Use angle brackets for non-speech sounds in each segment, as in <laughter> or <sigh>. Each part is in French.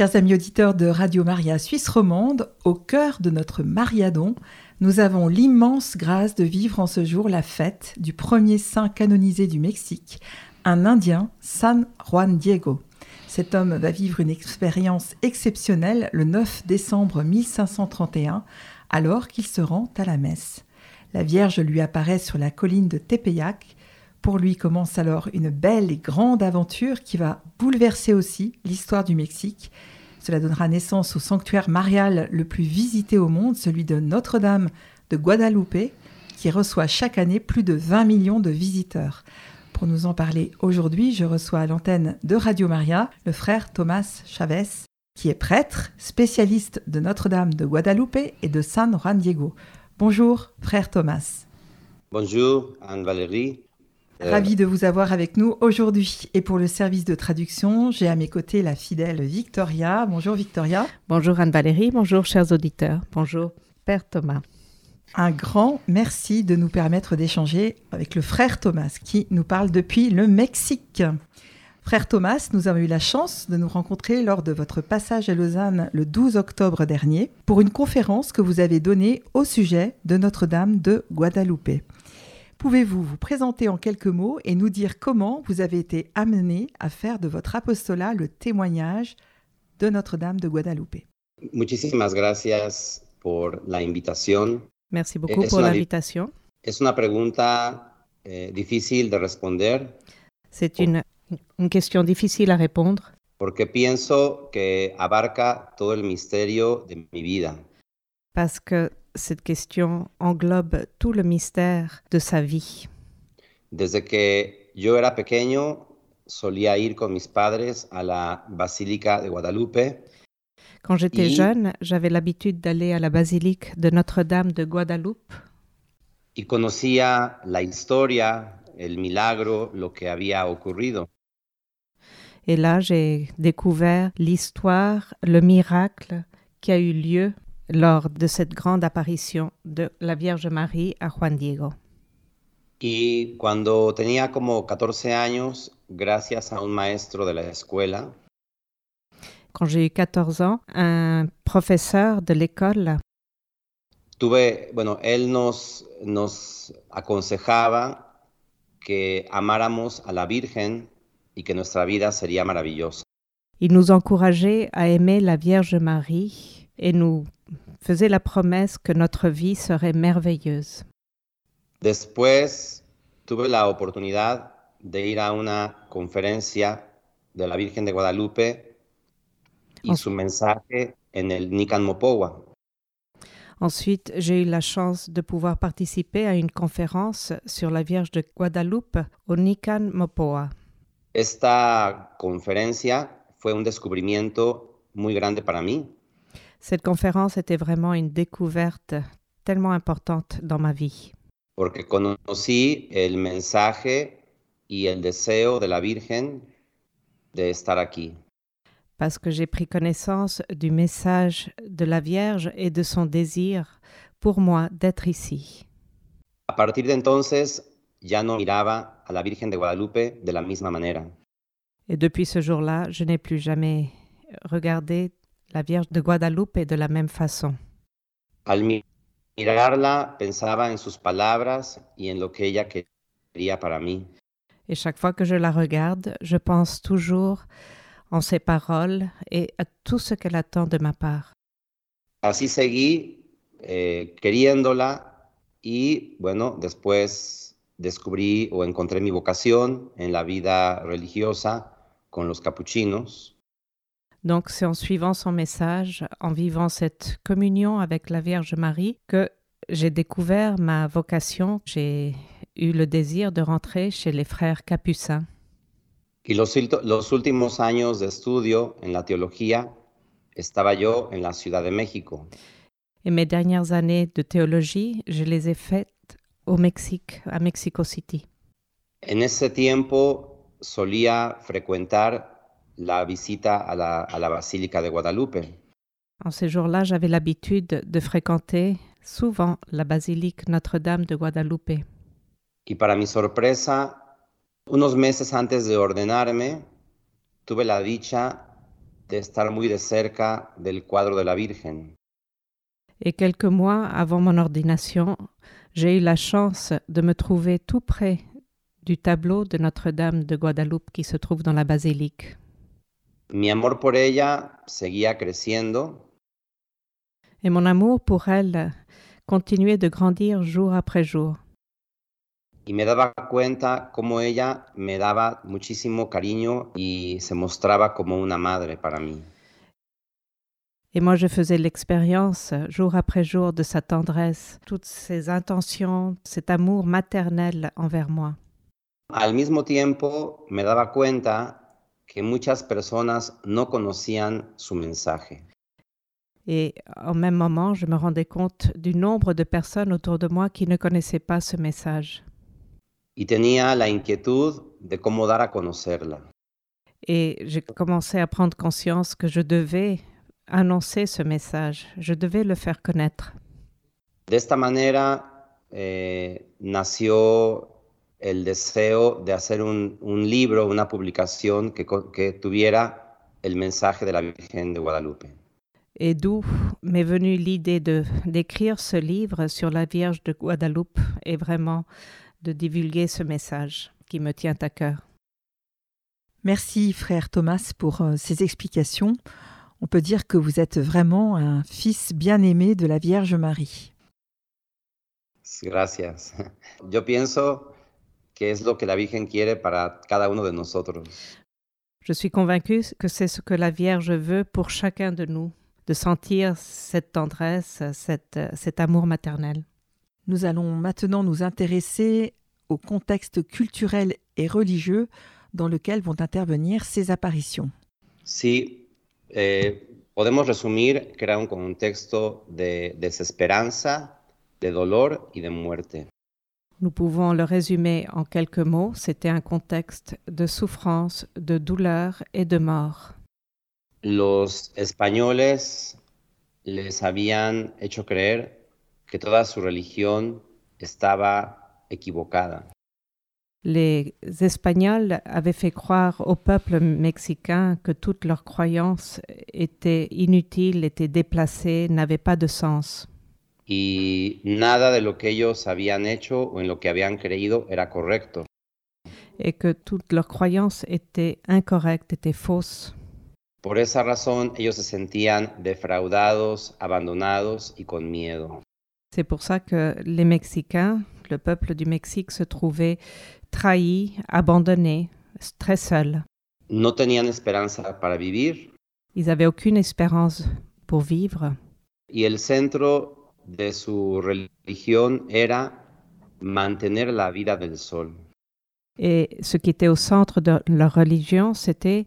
Chers amis auditeurs de Radio Maria Suisse romande, au cœur de notre Mariadon, nous avons l'immense grâce de vivre en ce jour la fête du premier saint canonisé du Mexique, un Indien, San Juan Diego. Cet homme va vivre une expérience exceptionnelle le 9 décembre 1531, alors qu'il se rend à la messe. La Vierge lui apparaît sur la colline de Tepeyac. Pour lui commence alors une belle et grande aventure qui va bouleverser aussi l'histoire du Mexique. Cela donnera naissance au sanctuaire marial le plus visité au monde, celui de Notre-Dame de Guadalupe, qui reçoit chaque année plus de 20 millions de visiteurs. Pour nous en parler aujourd'hui, je reçois à l'antenne de Radio Maria le frère Thomas Chavez, qui est prêtre, spécialiste de Notre-Dame de Guadalupe et de San Juan Diego. Bonjour, frère Thomas. Bonjour, Anne-Valérie. Euh, Ravi de vous avoir avec nous aujourd'hui. Et pour le service de traduction, j'ai à mes côtés la fidèle Victoria. Bonjour Victoria. Bonjour Anne-Valérie, bonjour chers auditeurs, bonjour Père Thomas. Un grand merci de nous permettre d'échanger avec le frère Thomas qui nous parle depuis le Mexique. Frère Thomas, nous avons eu la chance de nous rencontrer lors de votre passage à Lausanne le 12 octobre dernier pour une conférence que vous avez donnée au sujet de Notre-Dame de Guadalupe. Pouvez-vous vous présenter en quelques mots et nous dire comment vous avez été amené à faire de votre apostolat le témoignage de Notre-Dame de Guadalupe? Muchísimas gracias por la invitación. Merci beaucoup pour l'invitation. Es una pregunta eh, difícil de responder. C'est une, une question difficile à répondre. Porque pienso que abarca todo el misterio de mi vida. Parce que cette question englobe tout le mystère de sa vie. Desde que yo era pequeño, solía ir con mis padres a la Basílica de Guadalupe. Quand j'étais y... jeune, j'avais l'habitude d'aller à la basilique de Notre-Dame de Guadalupe. Y conocía la historia, el milagro, lo que había ocurrido. Et là, j'ai découvert l'histoire, le miracle qui a eu lieu lors de cette grande apparition de la Vierge Marie à Juan Diego. Y cuando tenía como 14 años, gracias a un maestro de la escuela, quand j'ai eu 14 ans, un professeur de l'école, tuve, bueno, él nos, nos aconsejaba que amáramos a la Virgen y que nuestra vida sería maravillosa. il nous encourageait à aimer la Vierge Marie et nous faisait la promesse que notre vie serait merveilleuse. Después tuve la oportunidad de ir a una conferencia de la Virgen de Guadalupe y su mensaje en el Nican Mopowa. Ensuite, j'ai eu la chance de pouvoir participer à une conférence sur la Vierge de Guadalupe au Nican Mopoa. Esta conferencia fue un descubrimiento muy grande para mí. Cette conférence était vraiment une découverte tellement importante dans ma vie. Porque conocí el mensaje y el deseo de la Virgen de estar aquí. Parce que j'ai pris connaissance du message de la Vierge et de son désir pour moi d'être ici. A partir de entonces ya no miraba a la Virgen de Guadalupe de la misma manera. Et depuis ce jour-là, je n'ai plus jamais regardé la Vierge de Guadalupe de la même façon. Al mirarla pensaba en sus palabras y en lo que ella quería para mí. Et chaque fois que je la regarde, je pense toujours en ses paroles et à tout ce qu'elle attend de ma part. Así seguí eh, queriéndola y bueno, después descubrí o encontré mi vocación en la vida religiosa con los capuchinos. Donc c'est en suivant son message, en vivant cette communion avec la Vierge Marie, que j'ai découvert ma vocation. J'ai eu le désir de rentrer chez les frères capucins. Y los, los últimos años de estudio en la teología estaba yo en la Ciudad de México. Et mes dernières années de théologie, je les ai faites au Mexique, à Mexico City. En ese tiempo solía frecuentar la visita a la, Basílica de Guadalupe. En ces jours-là, j'avais l'habitude de fréquenter souvent la basilique Notre-Dame de Guadalupe. Y para mi sorpresa, unos meses antes de ordenarme, tuve la dicha de estar muy de cerca del cuadro de la Virgen. Et quelques mois avant mon ordination, j'ai eu la chance de me trouver tout près du tableau de Notre-Dame de Guadeloupe qui se trouve dans la basilique. Mi amor por ella seguía creciendo Et mon amour pour elle continuait de grandir jour après jour. y me daba cuenta cómo ella me daba muchísimo cariño y se mostraba como una madre para mí. Et moi, je faisais l'expérience jour après jour de sa tendresse, toutes ses intentions, cet amour maternel envers moi. Al mismo tiempo me daba cuenta que muchas personas no conocían su mensaje. Et en même moment, je me rendais compte du nombre de personnes autour de moi qui ne connaissaient pas ce message. y tenía la inquietud de cómo dar a conocerla. Et j'ai commencé à prendre conscience que je devais annoncer ce message, je devais le faire connaître. De esta manera eh, nació el deseo de hacer un, un libro, una publicación que, que tuviera el mensaje de la Virgen de Guadalupe. Et d'où m'est venue l'idée de d'écrire ce livre sur la Vierge de Guadeloupe et vraiment de divulguer ce message qui me tient à cœur. Merci frère Thomas pour euh, ces explications. On peut dire que vous êtes vraiment un fils bien-aimé de la Vierge Marie. Gracias. <laughs> Yo pienso que es lo que la Virgen quiere para cada uno de nosotros. Je suis convaincue que c'est ce que la Vierge veut pour chacun de nous, de sentir cette tendresse, cette, cet amour maternel. Nous allons maintenant nous intéresser au contexte culturel et religieux dans lequel vont intervenir ces apparitions. Sí, eh, podemos resumir que era un contexto de desesperanza, de dolor y de muerte. Nous pouvons le résumer en quelques mots, c'était un contexte de souffrance, de douleur et de mort. Los españoles les habían hecho creer que toda su religión estaba equivocada. Les Espagnols avaient fait croire au peuple mexicain que toutes leurs croyances étaient inutiles, étaient déplacées, n'avaient pas de sens. Y nada de lo que ellos habían hecho o en lo que habían creído era correcto. et que toutes leurs croyances étaient incorrectes, étaient fausses. Por esa razón ellos se sentían defraudados, abandonados y con miedo. C'est pour ça que les Mexicains, le peuple du Mexique, se trouvaient trahis, abandonnés, très seuls. No tenían esperanza para vivir Ils n'avaient aucune espérance pour vivre. y el centro de su religión era mantener la vida del sol. Et ce qui était au centre de leur religion, c'était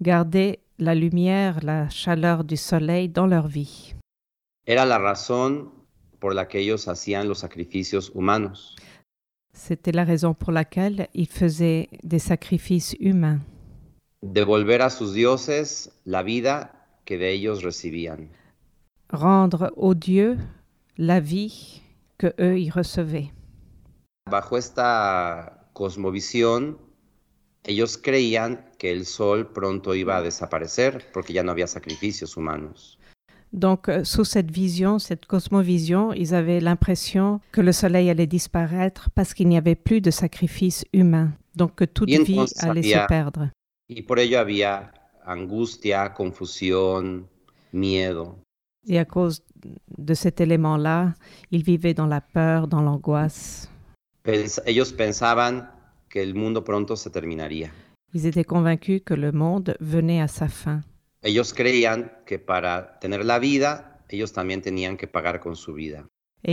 garder la lumière, la chaleur du soleil dans leur vie. Era la razón por la que ellos hacían los sacrificios humanos. C'était la raison pour laquelle ils faisaient des sacrifices humains, Devolver a sus dioses la vida que de ellos recibían. rendre aux dieux la vie que eux y recevaient. Bajo esta cosmovisión, ellos creían que el sol pronto iba a desaparecer porque ya no había sacrificios humanos. Donc, euh, sous cette vision, cette cosmovision, ils avaient l'impression que le soleil allait disparaître parce qu'il n'y avait plus de sacrifices humains, donc que toute vie allait se había- perdre. Y por ello había angustia, confusión, miedo. Et à cause de cet élément-là, ils vivaient dans la peur, dans l'angoisse. Ils étaient convaincus que le monde venait à sa fin. Et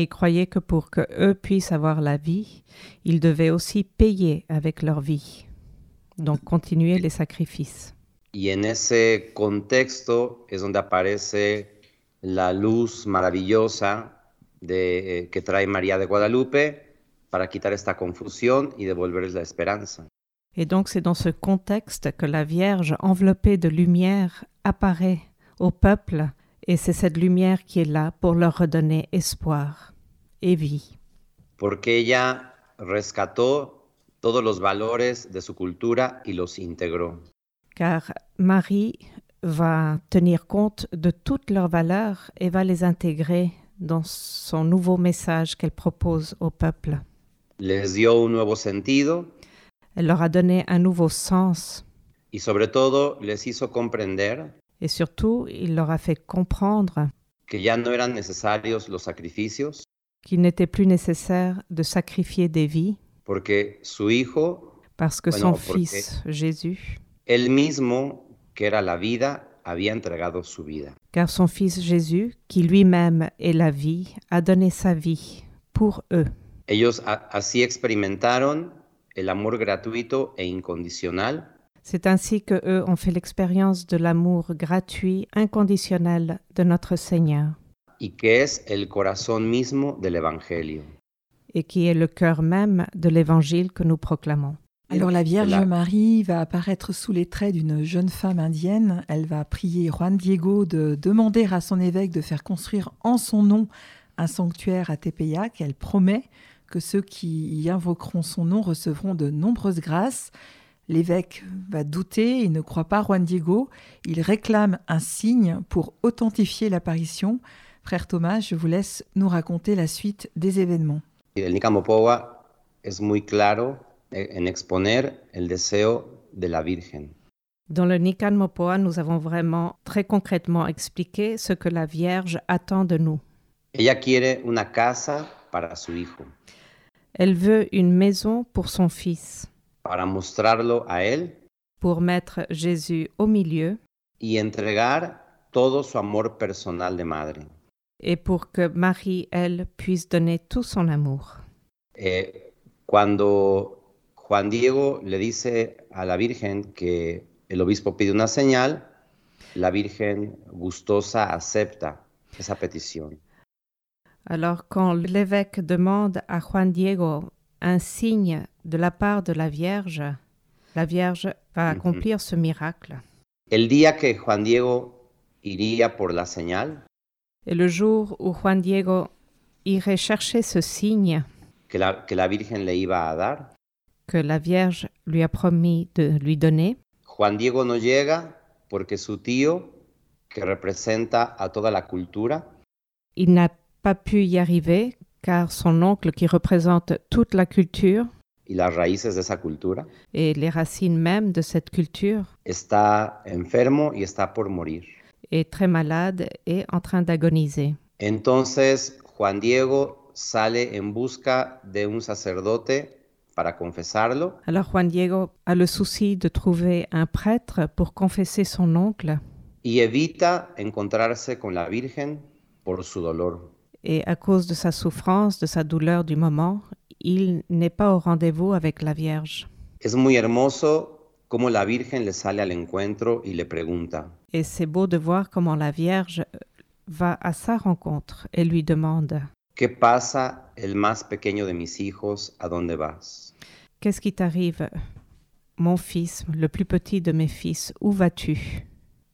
ils croyaient que pour que eux puissent avoir la vie, ils devaient aussi payer avec leur vie. Donc continuer les sacrifices. Y en ese contexto es donde aparece la luz maravillosa de, eh, que trae María de Guadalupe para quitar esta confusión y devolverles la esperanza. Et donc c'est dans ce contexte que la Vierge, enveloppée de lumière, apparaît au peuple, et c'est cette lumière qui est là pour leur redonner espoir et vie. Porque ella rescató todos los valores de su cultura y los integró. Car Marie va tenir compte de toutes leurs valeurs et va les intégrer dans son nouveau message qu'elle propose au peuple. Les dio un nuevo sentido. Elle leur a donné un nouveau sens. Y sobre todo les hizo comprender et surtout il leur a fait comprendre que ya no eran necesarios los sacrificios qu'il n'était plus nécessaire de sacrifier des vies. porque su hijo, parce que Bueno, son fils Jésus, él mismo, que era la vida, había entregado su vida. car son fils Jésus, qui lui-même est la vie, a donné sa vie pour eux. Ellos así experimentaron el amor gratuito e incondicional C'est ainsi que eux ont fait l'expérience de l'amour gratuit, inconditionnel de notre Seigneur, y que es el corazón mismo del Evangelio. et qui est le cœur même de l'Évangile que nous proclamons. Alors la Vierge La- Marie va apparaître sous les traits d'une jeune femme indienne. Elle va prier Juan Diego de demander à son évêque de faire construire en son nom un sanctuaire à Tepeyac. Elle promet que ceux qui y invoqueront son nom recevront de nombreuses grâces. L'évêque va douter, il ne croit pas Juan Diego. Il réclame un signe pour authentifier l'apparition. Frère Thomas, je vous laisse nous raconter la suite des événements. Y el Nicamopoa es muy claro en exponer el deseo de la Virgen. Dans le Nikan Mopoa, nous avons vraiment très concrètement expliqué ce que la Vierge attend de nous. Ella quiere una casa para su hijo, Elle veut une maison pour son fils, para mostrarlo a él pour mettre Jésus au milieu y entregar todo su amor personal de madre. et pour que Marie, elle, puisse donner tout son amour. Eh, cuando Juan Diego le dice a la Virgen que el obispo pide una señal, la Virgen gustosa acepta esa petición. Alors quand l'évêque demande à Juan Diego un signe de la part de la Vierge, la Vierge va accomplir ce miracle. El día que Juan Diego iría por la señal, Et le jour où Juan Diego irait chercher ce signe que la, que la Virgen le iba a dar, que la Vierge lui a promis de lui donner, Juan Diego no llega porque su tío, que representa a toda la cultura, il n'a pas pu y arriver car son oncle qui représente toute la culture y las raíces de esa cultura, et les racines même de cette culture está enfermo y está por morir. est très malade et en train d'agoniser. Entonces Juan Diego sale en busca de un sacerdote Alors Juan Diego a le souci de trouver un prêtre pour confesser son oncle y evita encontrarse con la Virgen por su dolor. et à cause de sa souffrance, de sa douleur du moment, il n'est pas au rendez-vous avec la Vierge. Es muy hermoso cómo la Virgen le sale al encuentro y le pregunta, Et c'est beau de voir comment la Vierge va à sa rencontre et lui demande ¿qué pasa el más pequeño de mis hijos? ¿A dónde vas? Qu'est-ce qui t'arrive, mon fils, le plus petit de mes fils Où vas-tu?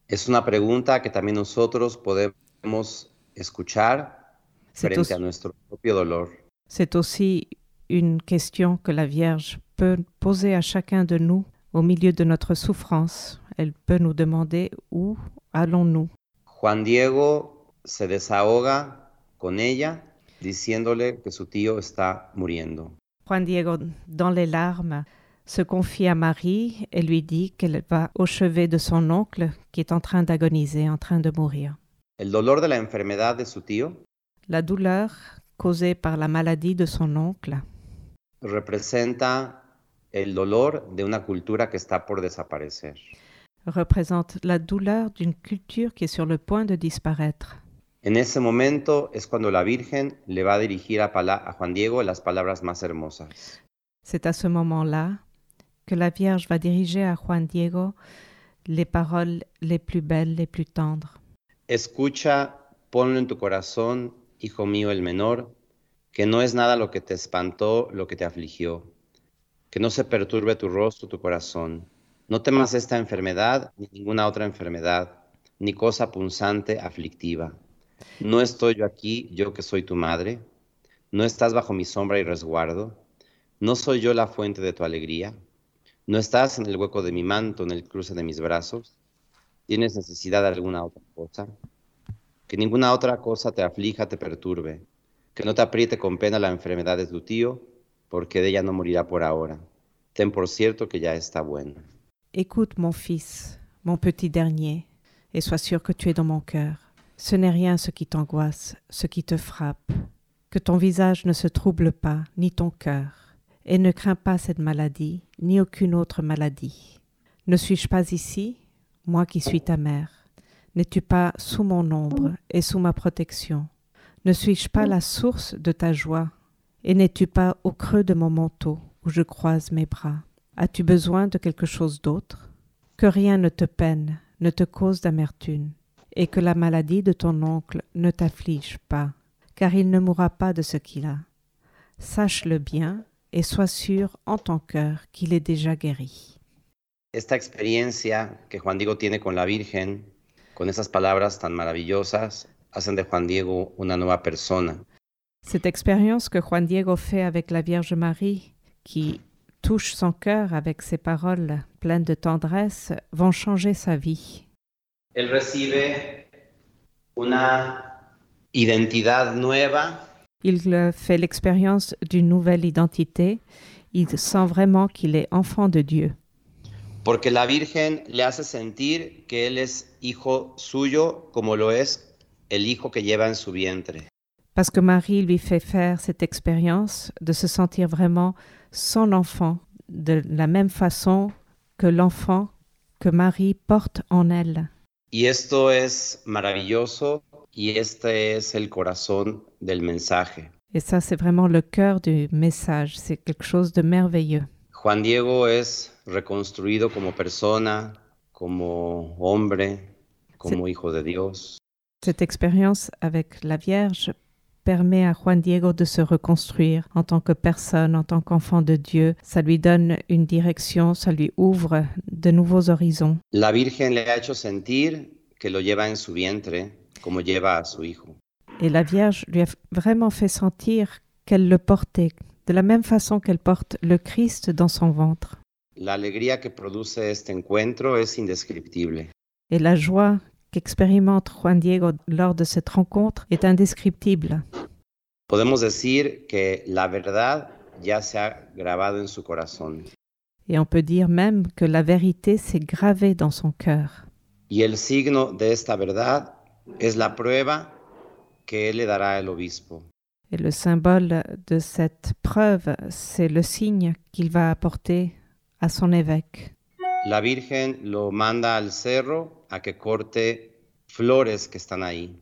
Es una pregunta que también nosotros podemos escuchar C'est frente aussi, a nuestro propio dolor. c'est aussi une question que la Vierge peut poser à chacun de nous au milieu de notre souffrance. Elle peut nous demander où allons-nous? Juan Diego se desahoga con ella diciéndole que su tío está muriendo. Juan Diego, dans les larmes, se confie à Marie et lui dit qu'elle va au chevet de son oncle qui est en train d'agoniser, en train de mourir. El dolor de la enfermedad de su tío La douleur causée par la maladie de son oncle representa el dolor de una cultura que está por desaparecer. représente la douleur d'une culture qui est sur le point de disparaître. En ese momento es cuando la Virgen le va a dirigir a, pala- a Juan Diego las palabras más hermosas. C'est à ce moment-là que la Vierge va diriger à Juan Diego les paroles les plus belles, les plus tendres. Escucha, ponlo en tu corazón, hijo mío el menor, que no es nada lo que te espantó, lo que te afligió. Que no se perturbe tu rostro, tu corazón. No temas esta enfermedad ni ninguna otra enfermedad, ni cosa punzante aflictiva. No estoy yo aquí, yo que soy tu madre. No estás bajo mi sombra y resguardo. No soy yo la fuente de tu alegría. No estás en el hueco de mi manto, en el cruce de mis brazos. ¿Tienes necesidad de alguna otra cosa? Que ninguna otra cosa te aflija, te perturbe. Que no te apriete con pena la enfermedad de tu tío, porque de ella no morirá por ahora. Ten por cierto que ya está bueno. Écoute, mon fils, mon petit dernier, et sois sûr que tu es dans mon cœur. Ce n'est rien ce qui t'angoisse, ce qui te frappe. Que ton visage ne se trouble pas, ni ton cœur, et ne crains pas cette maladie, ni aucune autre maladie. Ne suis-je pas ici, moi qui suis ta mère? N'es-tu pas sous mon ombre et sous ma protection? Ne suis-je pas la source de ta joie? Et n'es-tu pas au creux de mon manteau où je croise mes bras? As-tu besoin de quelque chose d'autre? Que rien ne te peine, ne te cause d'amertume, et que la maladie de ton oncle ne t'afflige pas, car il ne mourra pas de ce qu'il a. Sache-le bien et sois sûr en ton cœur qu'il est déjà guéri. Esta experiencia que Juan Diego tiene con la Virgen, con esas palabras tan maravillosas, hacen de Juan Diego una nueva persona. Cette expérience que Juan Diego fait avec la Vierge Marie, qui touche son cœur avec ses paroles pleines de tendresse, vont changer sa vie. Él recibe una identidad nueva Il fait l'expérience d'une nouvelle identité. Il sent vraiment qu'il est enfant de Dieu. porque la Virgen le hace sentir que él es hijo suyo como lo es el hijo que lleva en su vientre. Parce que Marie lui fait faire cette expérience de se sentir vraiment son enfant, de la même façon que l'enfant que Marie porte en elle. Y esto es maravilloso y este es el corazón del mensaje. Et ça, c'est vraiment le cœur du message. C'est quelque chose de merveilleux. Juan Diego es reconstruido como persona, como hombre, como hijo de Dios. Cette expérience avec la Vierge permet à Juan Diego de se reconstruire en tant que personne, en tant qu'enfant de Dieu. Ça lui donne une direction, ça lui ouvre de nouveaux horizons. La Virgen le hecho sentir que lo lleva en su vientre como lleva a su hijo. Et la Vierge lui a vraiment fait sentir qu'elle le portait, de la même façon qu'elle porte le Christ dans son ventre. Que produce este encuentro es indescriptible. Et la joie qu'expérimente Juan Diego lors de cette rencontre est indescriptible. Podemos decir que la verdad ya se ha grabado en su corazón Et on peut dire même que la vérité s'est gravée dans son cœur. y el signo de esta verdad es la prueba que él le dará al obispo. Et le symbole de cette preuve, c'est le signe qu'il va apporter à son évêque. La Virgen lo manda al cerro a que corte flores que están ahí.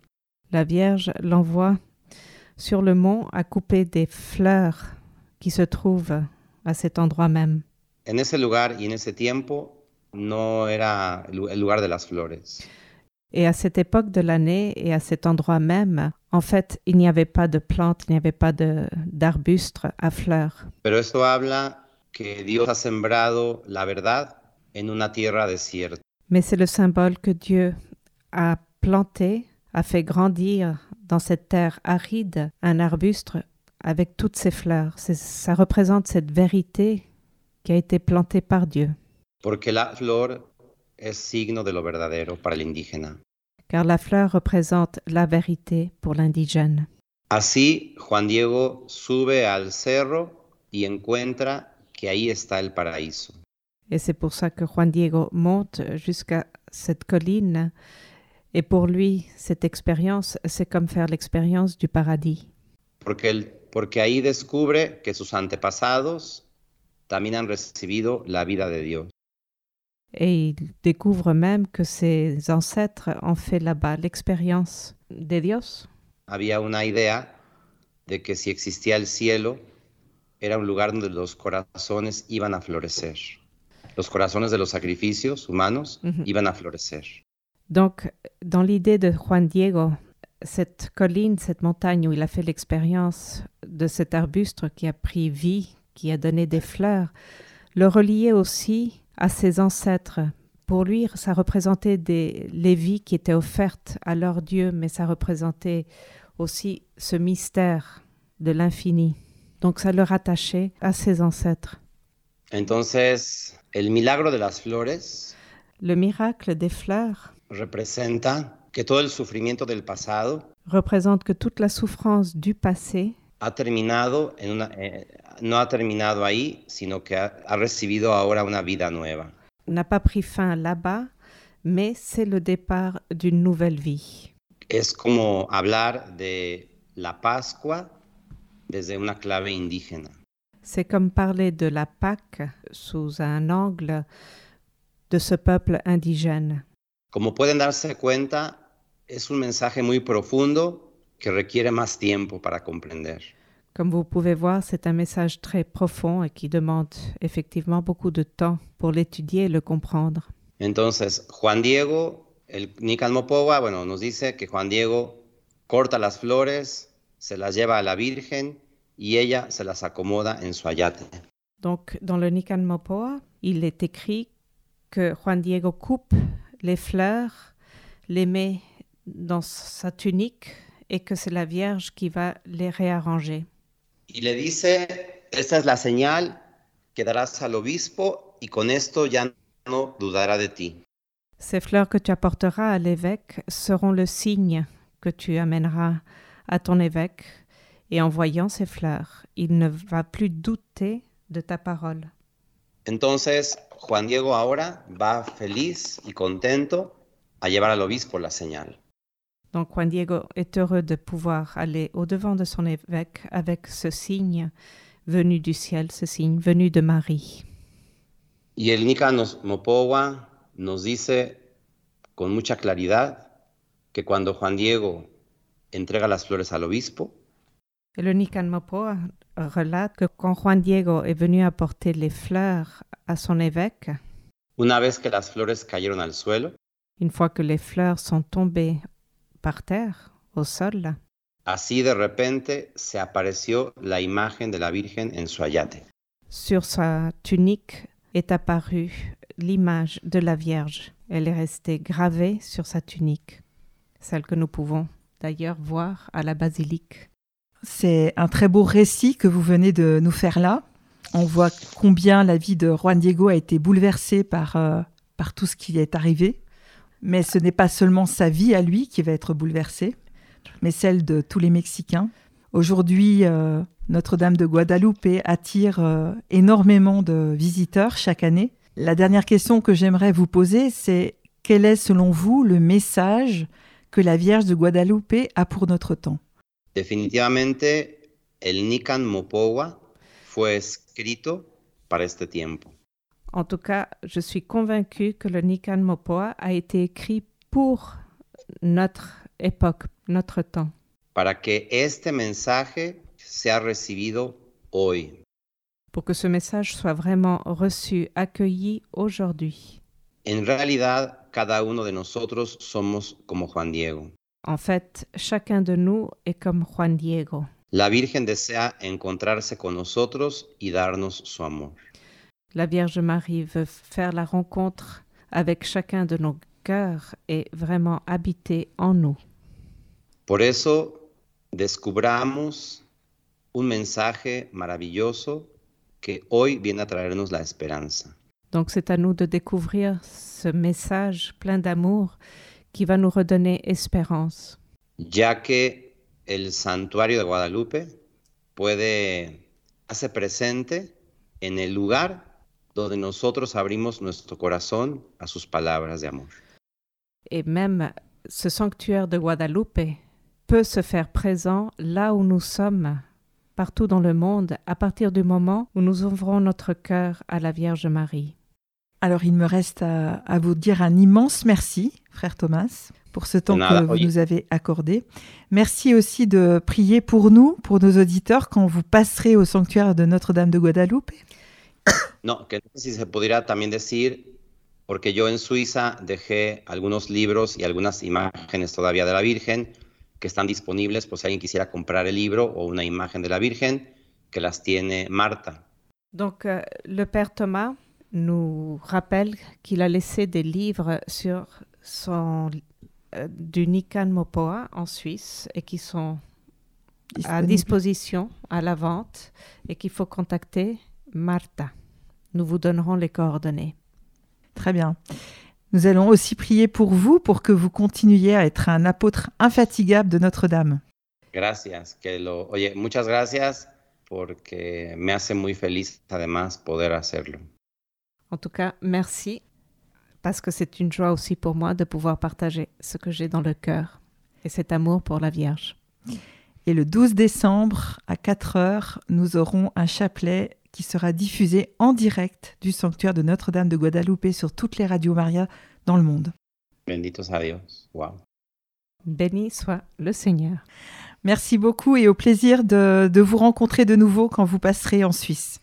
La Vierge l'envoie sur le mont à couper des fleurs qui se trouvent à cet endroit même. En ese lugar y en ese tiempo no era el lu- el lugar de las flores. Et à cette époque de l'année et à cet endroit même, en fait, il n'y avait pas de plantes, il n'y avait pas d'arbustes à fleurs. Pero esto habla que Dios ha sembrado la verdad en una tierra desierta. Mais c'est le symbole que Dieu a planté, a fait grandir dans cette terre aride un arbuste avec toutes ses fleurs. Ça représente cette vérité qui a été plantée par Dieu. Porque la flor es signo de lo verdadero para el indígena. Car la fleur représente la vérité pour l'indigène. Así, Juan Diego sube al cerro y encuentra que ahí está el paraíso. Et c'est pour ça que Juan Diego monte jusqu'à cette colline. Et pour lui, cette expérience, c'est comme faire l'expérience du paradis. Porque, el- porque ahí descubre que sus antepasados también han recibido la vida de Dios. Et il découvre même que ses ancêtres ont fait là-bas l'expérience de Dios. Había una idea de que si existía el cielo, era un lugar donde los corazones iban a florecer. Los corazones de los sacrificios humanos Ujú. iban a florecer. Donc, dans l'idée de Juan Diego, cette colline, cette montagne où il a fait l'expérience de cet arbuste qui a pris vie, qui a donné des fleurs, le reliait aussi à ses ancêtres. Pour lui, ça représentait des, les vies qui étaient offertes à leur Dieu, mais ça représentait aussi ce mystère de l'infini. Donc, ça le rattachait à ses ancêtres. Entonces, el milagro de las flores Le miracle des fleurs representa que todo el sufrimiento del pasado représente que toute la souffrance du passé ha terminado en una, eh, no ha terminado ahí, sino que ha, ha recibido ahora una vida nueva. n'a pas pris fin là-bas, mais c'est le départ d'une nouvelle vie. Es como hablar de la Pascua desde una clave indígena. C'est comme parler de la Pâque sous un angle de ce peuple indigène. Como pueden darse cuenta, es un mensaje muy profundo que requiere más tiempo para comprender. Comme vous pouvez voir, c'est un message très profond et qui demande effectivement beaucoup de temps pour l'étudier et le comprendre. Entonces, Juan Diego, el Nican Mopowa, bueno, nos dice que Juan Diego corta las flores, se las lleva a la Virgen y ella se las acomoda en su ayate. Donc, dans le Nican Mopoa, il est écrit que Juan Diego coupe les fleurs, les met dans sa tunique et que c'est la Vierge qui va les réarranger. Y le dice, esta es la señal que darás al obispo y con esto ya no dudará de ti. Ces fleurs que tu apporteras à l'évêque seront le signe que tu amèneras à ton évêque, et en voyant ces fleurs, il ne va plus douter de ta parole. Entonces, Juan Diego ahora va feliz y contento a llevar al obispo la señal. Donc Juan Diego est heureux de pouvoir aller au-devant de son évêque avec ce signe venu du ciel, ce signe venu de Marie. Y el Nican nos- Mopowa nos dice con mucha claridad que cuando Juan Diego entrega las flores al obispo, le Nican Mopoa relate que quand Juan Diego est venu apporter les fleurs à son évêque, una vez que las flores cayeron al suelo, une fois que les fleurs sont tombées par terre, au sol, así de repente se apareció la imagen de la Virgen en su ayate. sur sa tunique est apparue l'image de la Vierge. Elle est restée gravée sur sa tunique, celle que nous pouvons d'ailleurs voir à la basilique. C'est un très beau récit que vous venez de nous faire là. On voit combien la vie de Juan Diego a été bouleversée par, euh, par tout ce qui est arrivé. Mais ce n'est pas seulement sa vie à lui qui va être bouleversée, mais celle de tous les Mexicains. Aujourd'hui, euh, Notre-Dame de Guadalupe attire euh, énormément de visiteurs chaque année. La dernière question que j'aimerais vous poser, c'est quel est selon vous le message que la Vierge de Guadalupe a pour notre temps? Definitivamente, el Nican Mopowa fue escrito para este tiempo. En tout cas, je suis que le Nican Mopoa a été écrit pour notre époque, notre temps, para que este mensaje sea recibido hoy. pour que ce message soit vraiment reçu, accueilli aujourd'hui. En realidad, cada uno de nosotros somos como Juan Diego. En fait, chacun de nous est comme Juan Diego. La Virgen desea encontrarse con nosotros y darnos su amor. La Vierge Marie veut faire la rencontre avec chacun de nos cœurs et vraiment habiter en nous. Por eso, descubramos un mensaje maravilloso que hoy viene a traernos la esperanza. Donc c'est à nous de découvrir ce message plein d'amour qui va nous redonner espérance. ya que el santuario de Guadalupe puede hace presente en el lugar donde nosotros abrimos nuestro corazón a sus palabras de amor. Et même ce sanctuaire de Guadalupe peut se faire présent là où nous sommes, partout dans le monde, à partir du moment où nous ouvrons notre cœur à la Vierge Marie. Alors, il me reste à, à vous dire un immense merci, frère Thomas, pour ce temps que vous nous avez accordé. Merci aussi de prier pour nous, pour nos auditeurs, quand vous passerez au sanctuaire de Notre-Dame de Guadalupe. <coughs> No, que no sé si se pudiera también decir, porque yo en Suiza dejé algunos libros y algunas imágenes todavía de la Virgen que están disponibles por si alguien quisiera comprar el libro o una imagen de la Virgen, que las tiene Marta. Donc euh, le Père Thomas nous rappelle qu'il a laissé des livres sur son euh, du Nican Mopoa en Suisse et qui sont à disposition à la vente et qu'il faut contacter Martha. Nous vous donnerons les coordonnées. Très bien. Nous allons aussi prier pour vous, pour que vous continuiez à être un apôtre infatigable de Notre-Dame. Gracias, que lo, oye, muchas gracias porque me hace muy feliz además poder hacerlo. En tout cas, merci, parce que c'est une joie aussi pour moi de pouvoir partager ce que j'ai dans le cœur et cet amour pour la Vierge. Et le 12 décembre, à 4 heures, nous aurons un chapelet qui sera diffusé en direct du sanctuaire de Notre-Dame de Guadalupe sur toutes les radios Maria dans le monde. Benditos a Dios. Wow. Béni soit le Seigneur. Merci beaucoup et au plaisir de, de vous rencontrer de nouveau quand vous passerez en Suisse.